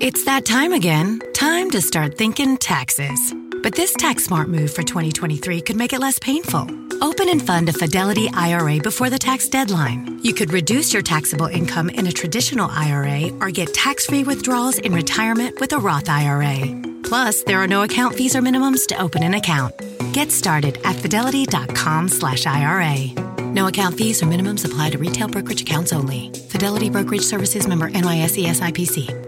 It's that time again. Time to start thinking taxes. But this tax smart move for 2023 could make it less painful. Open and fund a Fidelity IRA before the tax deadline. You could reduce your taxable income in a traditional IRA or get tax free withdrawals in retirement with a Roth IRA. Plus, there are no account fees or minimums to open an account. Get started at fidelity.com slash IRA. No account fees or minimums apply to retail brokerage accounts only. Fidelity Brokerage Services member NYSE SIPC.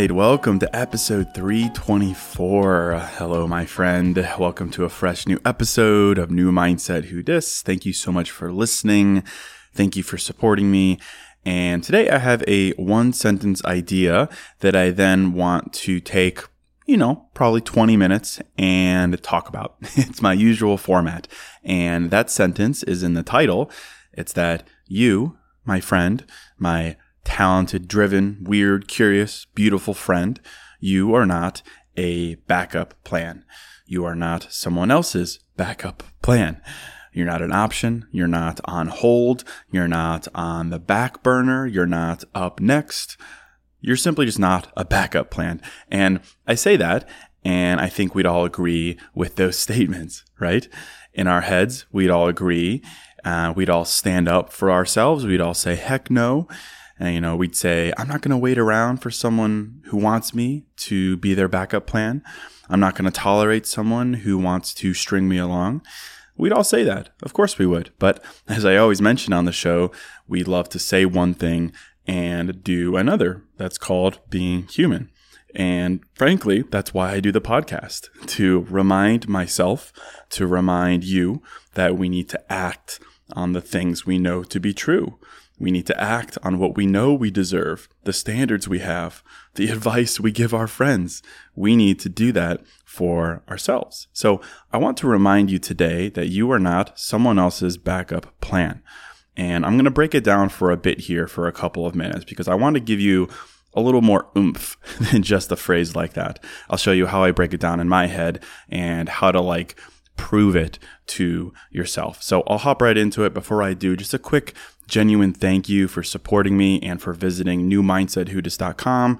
Right, welcome to episode 324. Hello, my friend. Welcome to a fresh new episode of New Mindset Who Dis. Thank you so much for listening. Thank you for supporting me. And today I have a one sentence idea that I then want to take, you know, probably 20 minutes and talk about. It's my usual format. And that sentence is in the title. It's that you, my friend, my talented, driven, weird, curious, beautiful friend, you are not a backup plan. You are not someone else's backup plan. You're not an option. You're not on hold. You're not on the back burner. You're not up next. You're simply just not a backup plan. And I say that, and I think we'd all agree with those statements, right? In our heads, we'd all agree. Uh, we'd all stand up for ourselves. We'd all say, heck no. And, you know, we'd say, I'm not going to wait around for someone who wants me to be their backup plan. I'm not going to tolerate someone who wants to string me along. We'd all say that. Of course we would. But as I always mention on the show, we love to say one thing and do another. That's called being human. And frankly, that's why I do the podcast to remind myself, to remind you that we need to act on the things we know to be true. We need to act on what we know we deserve, the standards we have, the advice we give our friends. We need to do that for ourselves. So I want to remind you today that you are not someone else's backup plan. And I'm going to break it down for a bit here for a couple of minutes because I want to give you a little more oomph than just a phrase like that. I'll show you how I break it down in my head and how to like prove it to yourself. So I'll hop right into it. Before I do, just a quick genuine thank you for supporting me and for visiting newmindsetwhodis.com.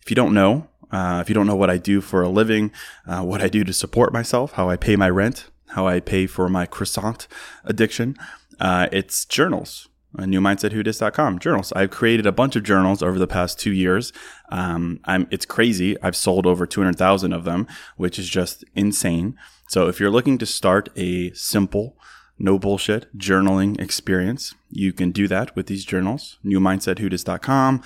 If you don't know, uh, if you don't know what I do for a living, uh, what I do to support myself, how I pay my rent, how I pay for my croissant addiction, uh, it's journals. Uh, newmindsetwhodis.com journals. I've created a bunch of journals over the past two years. Um, it's crazy. I've sold over 200,000 of them, which is just insane. So if you're looking to start a simple, no bullshit journaling experience. You can do that with these journals. NewMindsetWhodis.com,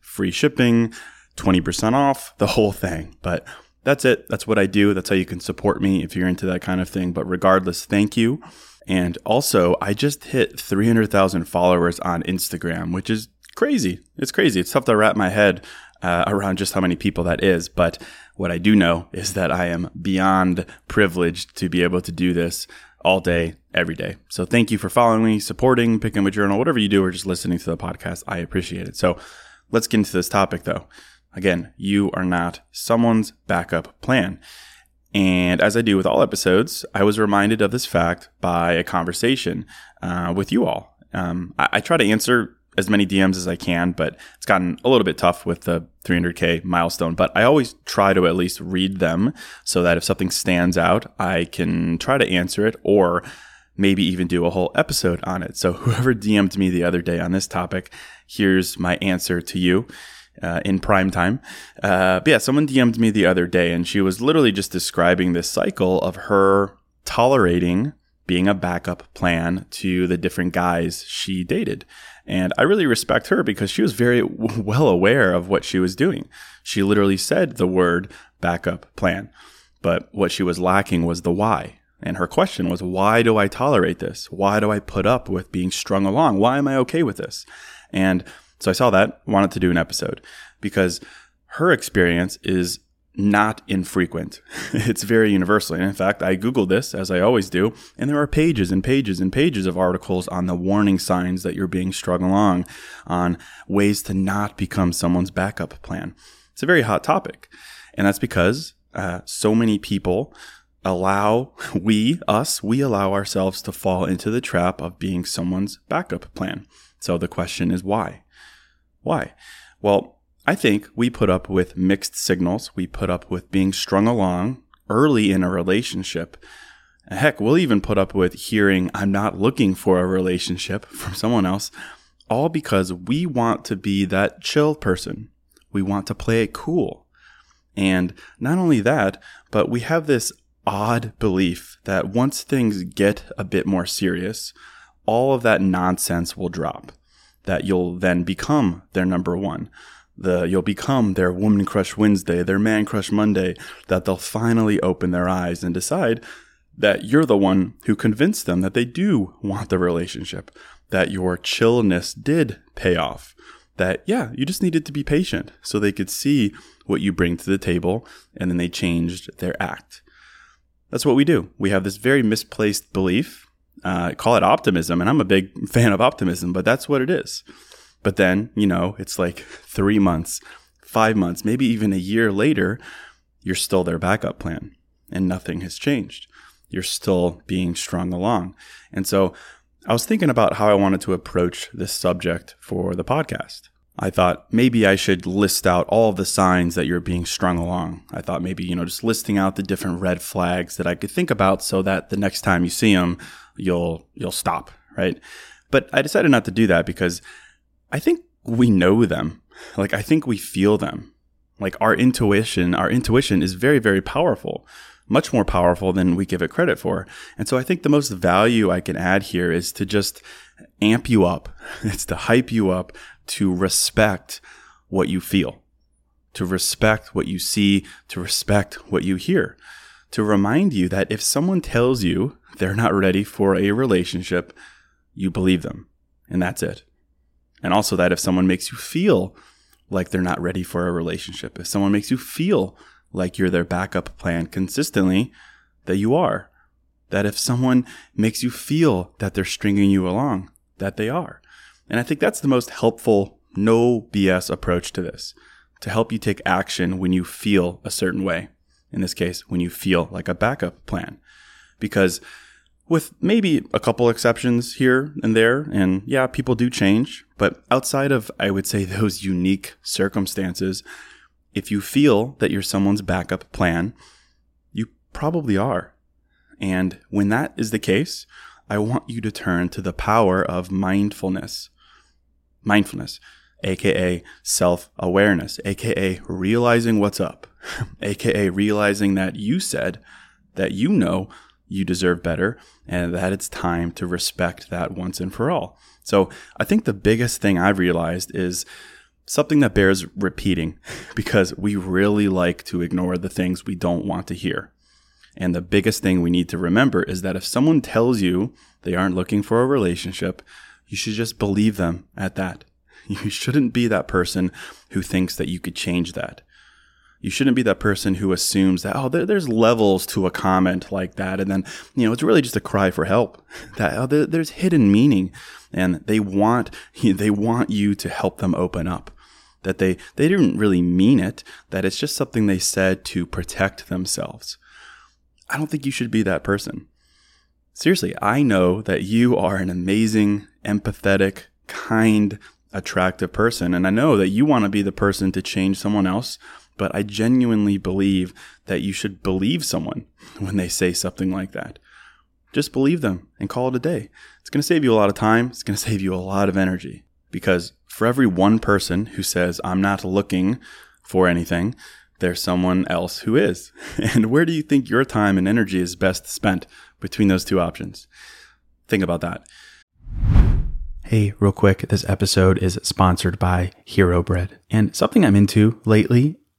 free shipping, 20% off, the whole thing. But that's it. That's what I do. That's how you can support me if you're into that kind of thing. But regardless, thank you. And also, I just hit 300,000 followers on Instagram, which is crazy. It's crazy. It's tough to wrap my head uh, around just how many people that is. But what I do know is that I am beyond privileged to be able to do this all day, every day. So thank you for following me, supporting, picking up a journal, whatever you do, or just listening to the podcast. I appreciate it. So let's get into this topic though. Again, you are not someone's backup plan. And as I do with all episodes, I was reminded of this fact by a conversation uh, with you all. Um, I, I, try to answer as many DMs as I can, but it's gotten a little bit tough with the 300K milestone. But I always try to at least read them so that if something stands out, I can try to answer it or maybe even do a whole episode on it. So whoever DM'd me the other day on this topic, here's my answer to you. Uh, in prime time. Uh, but yeah, someone DM'd me the other day and she was literally just describing this cycle of her tolerating being a backup plan to the different guys she dated. And I really respect her because she was very well aware of what she was doing. She literally said the word backup plan, but what she was lacking was the why. And her question was, why do I tolerate this? Why do I put up with being strung along? Why am I okay with this? And so I saw that, wanted to do an episode because her experience is not infrequent. it's very universal. And in fact, I Googled this as I always do, and there are pages and pages and pages of articles on the warning signs that you're being strung along, on ways to not become someone's backup plan. It's a very hot topic. And that's because uh, so many people allow we us we allow ourselves to fall into the trap of being someone's backup plan so the question is why why well i think we put up with mixed signals we put up with being strung along early in a relationship heck we'll even put up with hearing i'm not looking for a relationship from someone else all because we want to be that chill person we want to play it cool and not only that, but we have this odd belief that once things get a bit more serious, all of that nonsense will drop. That you'll then become their number one. The you'll become their woman crush Wednesday, their man crush Monday, that they'll finally open their eyes and decide that you're the one who convinced them that they do want the relationship, that your chillness did pay off, that yeah, you just needed to be patient so they could see what you bring to the table and then they changed their act. That's what we do. We have this very misplaced belief. Uh, call it optimism, and I'm a big fan of optimism, but that's what it is. But then, you know, it's like three months, five months, maybe even a year later, you're still their backup plan and nothing has changed. You're still being strung along. And so I was thinking about how I wanted to approach this subject for the podcast. I thought maybe I should list out all the signs that you're being strung along. I thought maybe, you know, just listing out the different red flags that I could think about so that the next time you see them, you'll you'll stop, right? But I decided not to do that because I think we know them. Like I think we feel them. Like our intuition, our intuition is very very powerful. Much more powerful than we give it credit for. And so I think the most value I can add here is to just amp you up. It's to hype you up to respect what you feel, to respect what you see, to respect what you hear, to remind you that if someone tells you they're not ready for a relationship, you believe them. And that's it. And also that if someone makes you feel like they're not ready for a relationship, if someone makes you feel like you're their backup plan consistently, that you are. That if someone makes you feel that they're stringing you along, that they are. And I think that's the most helpful, no BS approach to this to help you take action when you feel a certain way. In this case, when you feel like a backup plan. Because with maybe a couple exceptions here and there, and yeah, people do change, but outside of, I would say, those unique circumstances, if you feel that you're someone's backup plan, you probably are. And when that is the case, I want you to turn to the power of mindfulness mindfulness, aka self awareness, aka realizing what's up, aka realizing that you said that you know you deserve better and that it's time to respect that once and for all. So I think the biggest thing I've realized is something that bears repeating because we really like to ignore the things we don't want to hear. And the biggest thing we need to remember is that if someone tells you they aren't looking for a relationship, you should just believe them at that. You shouldn't be that person who thinks that you could change that. You shouldn't be that person who assumes that, oh, there, there's levels to a comment like that. And then, you know, it's really just a cry for help. That oh, there, there's hidden meaning and they want, they want you to help them open up. That they, they didn't really mean it, that it's just something they said to protect themselves. I don't think you should be that person. Seriously, I know that you are an amazing, empathetic, kind, attractive person. And I know that you want to be the person to change someone else. But I genuinely believe that you should believe someone when they say something like that. Just believe them and call it a day. It's going to save you a lot of time. It's going to save you a lot of energy because for every one person who says, I'm not looking for anything, there's someone else who is. And where do you think your time and energy is best spent between those two options? Think about that. Hey, real quick, this episode is sponsored by Hero Bread. And something I'm into lately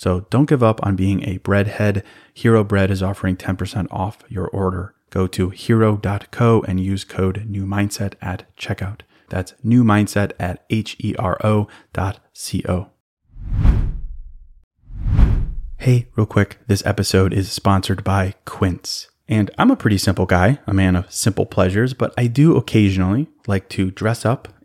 So don't give up on being a breadhead. Hero Bread is offering 10% off your order. Go to hero.co and use code new mindset at checkout. That's new mindset at H E R O dot C O. Hey, real quick, this episode is sponsored by Quince. And I'm a pretty simple guy, a man of simple pleasures, but I do occasionally like to dress up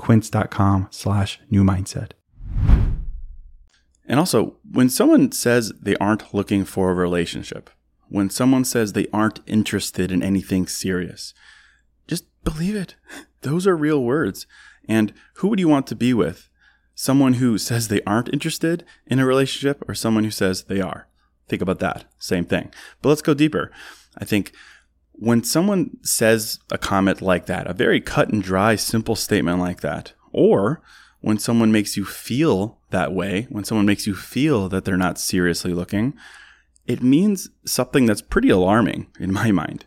quince.com slash new mindset. And also, when someone says they aren't looking for a relationship, when someone says they aren't interested in anything serious, just believe it. Those are real words. And who would you want to be with? Someone who says they aren't interested in a relationship or someone who says they are? Think about that. Same thing. But let's go deeper. I think when someone says a comment like that, a very cut and dry, simple statement like that, or when someone makes you feel that way, when someone makes you feel that they're not seriously looking, it means something that's pretty alarming in my mind.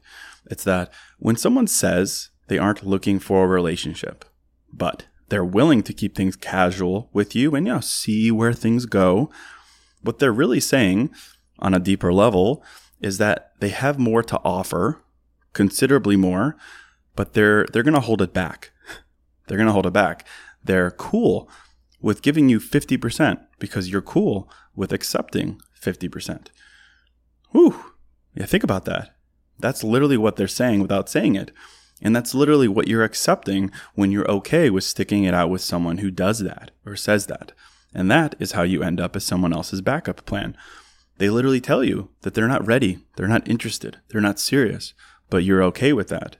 It's that when someone says they aren't looking for a relationship, but they're willing to keep things casual with you and you know, see where things go, what they're really saying on a deeper level is that they have more to offer considerably more, but they're they're going to hold it back. They're going to hold it back. They're cool with giving you 50% because you're cool with accepting 50%. Whew. Yeah, think about that. That's literally what they're saying without saying it. And that's literally what you're accepting when you're okay with sticking it out with someone who does that or says that. And that is how you end up as someone else's backup plan. They literally tell you that they're not ready, they're not interested, they're not serious but you're okay with that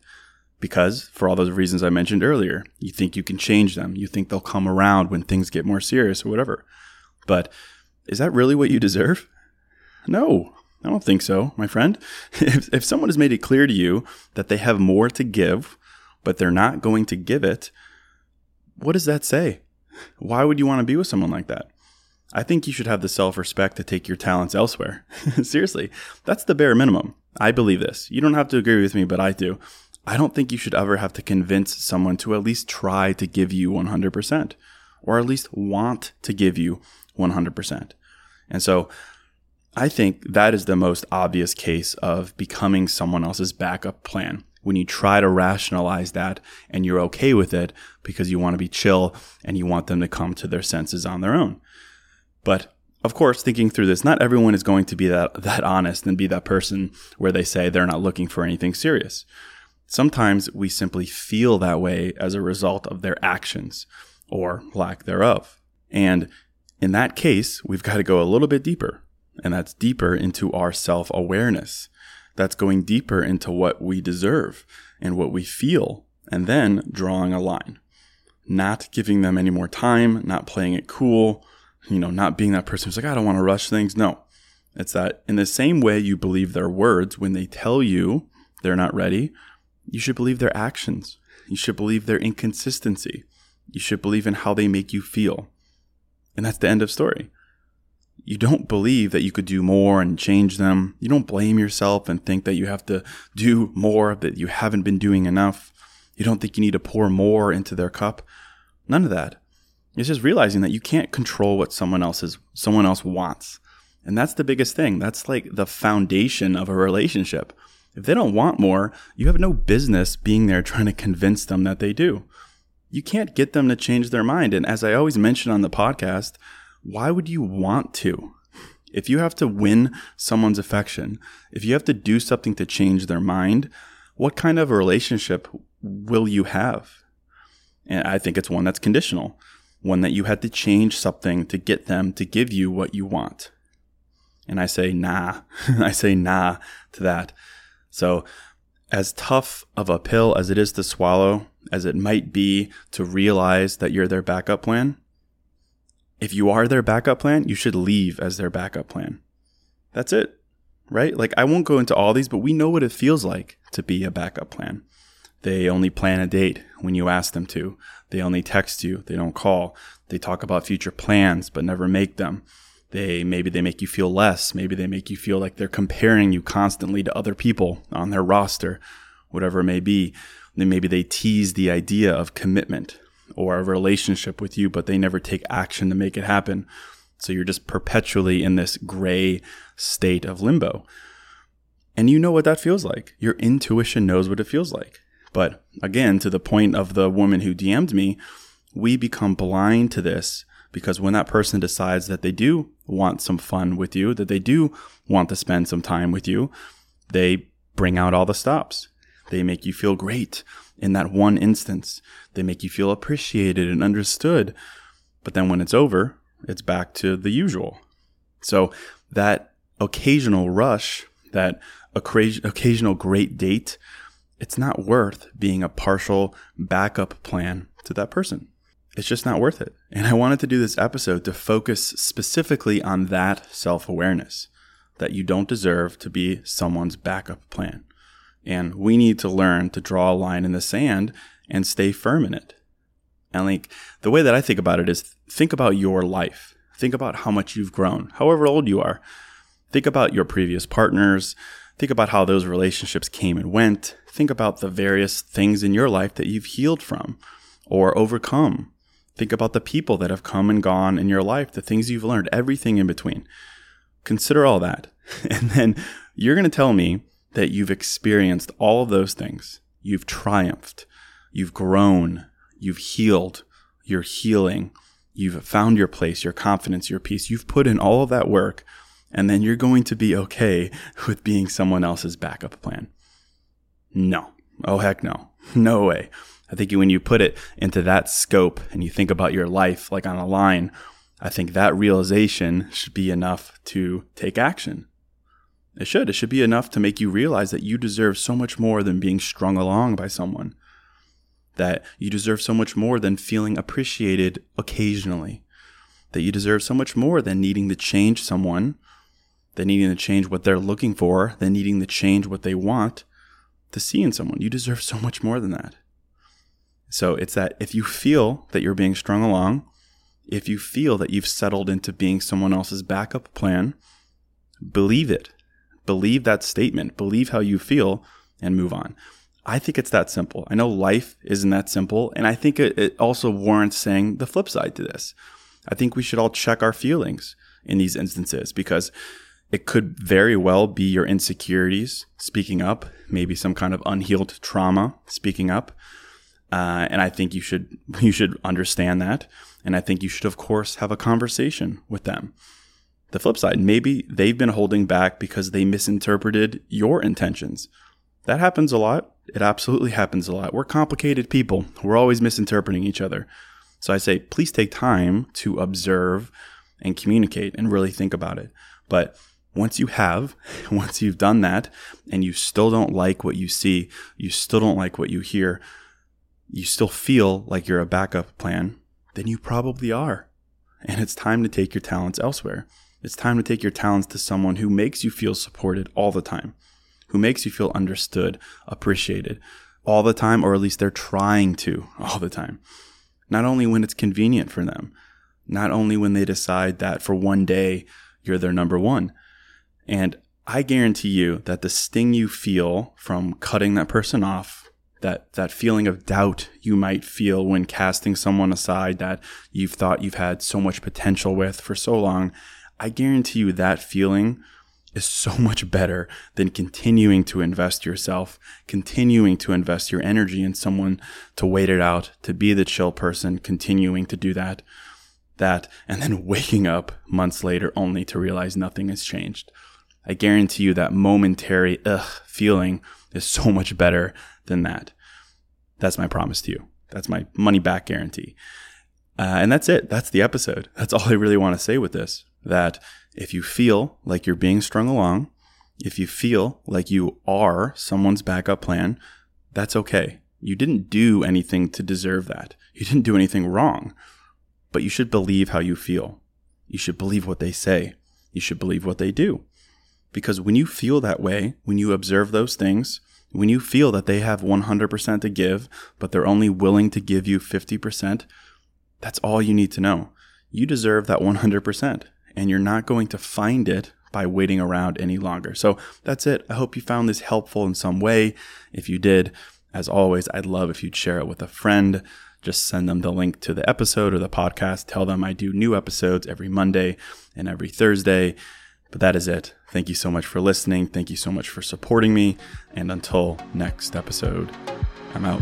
because for all those reasons I mentioned earlier, you think you can change them. You think they'll come around when things get more serious or whatever. But is that really what you deserve? No, I don't think so, my friend. If, if someone has made it clear to you that they have more to give, but they're not going to give it, what does that say? Why would you want to be with someone like that? I think you should have the self respect to take your talents elsewhere. Seriously, that's the bare minimum. I believe this. You don't have to agree with me, but I do. I don't think you should ever have to convince someone to at least try to give you 100% or at least want to give you 100%. And so I think that is the most obvious case of becoming someone else's backup plan. When you try to rationalize that and you're okay with it because you want to be chill and you want them to come to their senses on their own. But of course, thinking through this, not everyone is going to be that, that honest and be that person where they say they're not looking for anything serious. Sometimes we simply feel that way as a result of their actions or lack thereof. And in that case, we've got to go a little bit deeper, and that's deeper into our self awareness. That's going deeper into what we deserve and what we feel, and then drawing a line. Not giving them any more time, not playing it cool, you know, not being that person who's like, I don't want to rush things. No. It's that in the same way you believe their words when they tell you they're not ready, you should believe their actions. You should believe their inconsistency. You should believe in how they make you feel. And that's the end of story. You don't believe that you could do more and change them. You don't blame yourself and think that you have to do more, that you haven't been doing enough. You don't think you need to pour more into their cup. None of that. It's just realizing that you can't control what someone else is, someone else wants. And that's the biggest thing. That's like the foundation of a relationship. If they don't want more, you have no business being there trying to convince them that they do. You can't get them to change their mind. And as I always mention on the podcast, why would you want to? If you have to win someone's affection, if you have to do something to change their mind, what kind of a relationship will you have? And I think it's one that's conditional one that you had to change something to get them to give you what you want. And I say, nah. I say, nah to that. So, as tough of a pill as it is to swallow, as it might be to realize that you're their backup plan, if you are their backup plan, you should leave as their backup plan. That's it, right? Like, I won't go into all these, but we know what it feels like to be a backup plan. They only plan a date when you ask them to. They only text you. They don't call. They talk about future plans but never make them. They maybe they make you feel less. Maybe they make you feel like they're comparing you constantly to other people on their roster, whatever it may be. Then maybe they tease the idea of commitment or a relationship with you, but they never take action to make it happen. So you're just perpetually in this gray state of limbo. And you know what that feels like. Your intuition knows what it feels like. But again, to the point of the woman who DM'd me, we become blind to this because when that person decides that they do want some fun with you, that they do want to spend some time with you, they bring out all the stops. They make you feel great in that one instance. They make you feel appreciated and understood. But then when it's over, it's back to the usual. So that occasional rush, that occasional great date, it's not worth being a partial backup plan to that person. It's just not worth it. And I wanted to do this episode to focus specifically on that self awareness that you don't deserve to be someone's backup plan. And we need to learn to draw a line in the sand and stay firm in it. And like the way that I think about it is think about your life. Think about how much you've grown, however old you are. Think about your previous partners. Think about how those relationships came and went. Think about the various things in your life that you've healed from or overcome. Think about the people that have come and gone in your life, the things you've learned, everything in between. Consider all that. And then you're going to tell me that you've experienced all of those things. You've triumphed. You've grown. You've healed. You're healing. You've found your place, your confidence, your peace. You've put in all of that work, and then you're going to be okay with being someone else's backup plan. No. Oh, heck no. No way. I think when you put it into that scope and you think about your life like on a line, I think that realization should be enough to take action. It should. It should be enough to make you realize that you deserve so much more than being strung along by someone. That you deserve so much more than feeling appreciated occasionally. That you deserve so much more than needing to change someone, than needing to change what they're looking for, than needing to change what they want to see in someone. You deserve so much more than that. So it's that if you feel that you're being strung along, if you feel that you've settled into being someone else's backup plan, believe it. Believe that statement. Believe how you feel and move on. I think it's that simple. I know life isn't that simple. And I think it, it also warrants saying the flip side to this. I think we should all check our feelings in these instances because It could very well be your insecurities speaking up, maybe some kind of unhealed trauma speaking up. Uh, and I think you should you should understand that, and I think you should, of course, have a conversation with them. The flip side, maybe they've been holding back because they misinterpreted your intentions. That happens a lot. It absolutely happens a lot. We're complicated people. We're always misinterpreting each other. So I say, please take time to observe and communicate and really think about it. But once you have, once you've done that, and you still don't like what you see, you still don't like what you hear, you still feel like you're a backup plan, then you probably are. And it's time to take your talents elsewhere. It's time to take your talents to someone who makes you feel supported all the time, who makes you feel understood, appreciated all the time, or at least they're trying to all the time. Not only when it's convenient for them, not only when they decide that for one day you're their number one. And I guarantee you that the sting you feel from cutting that person off, that, that feeling of doubt you might feel when casting someone aside that you've thought you've had so much potential with for so long, I guarantee you that feeling is so much better than continuing to invest yourself, continuing to invest your energy in someone to wait it out, to be the chill person, continuing to do that that, and then waking up months later only to realize nothing has changed. I guarantee you that momentary ugh feeling is so much better than that. That's my promise to you. That's my money back guarantee. Uh, and that's it. That's the episode. That's all I really want to say with this. That if you feel like you're being strung along, if you feel like you are someone's backup plan, that's okay. You didn't do anything to deserve that. You didn't do anything wrong. But you should believe how you feel. You should believe what they say. You should believe what they do. Because when you feel that way, when you observe those things, when you feel that they have 100% to give, but they're only willing to give you 50%, that's all you need to know. You deserve that 100%, and you're not going to find it by waiting around any longer. So that's it. I hope you found this helpful in some way. If you did, as always, I'd love if you'd share it with a friend just send them the link to the episode or the podcast. Tell them I do new episodes every Monday and every Thursday. But that is it. Thank you so much for listening. Thank you so much for supporting me. And until next episode, I'm out.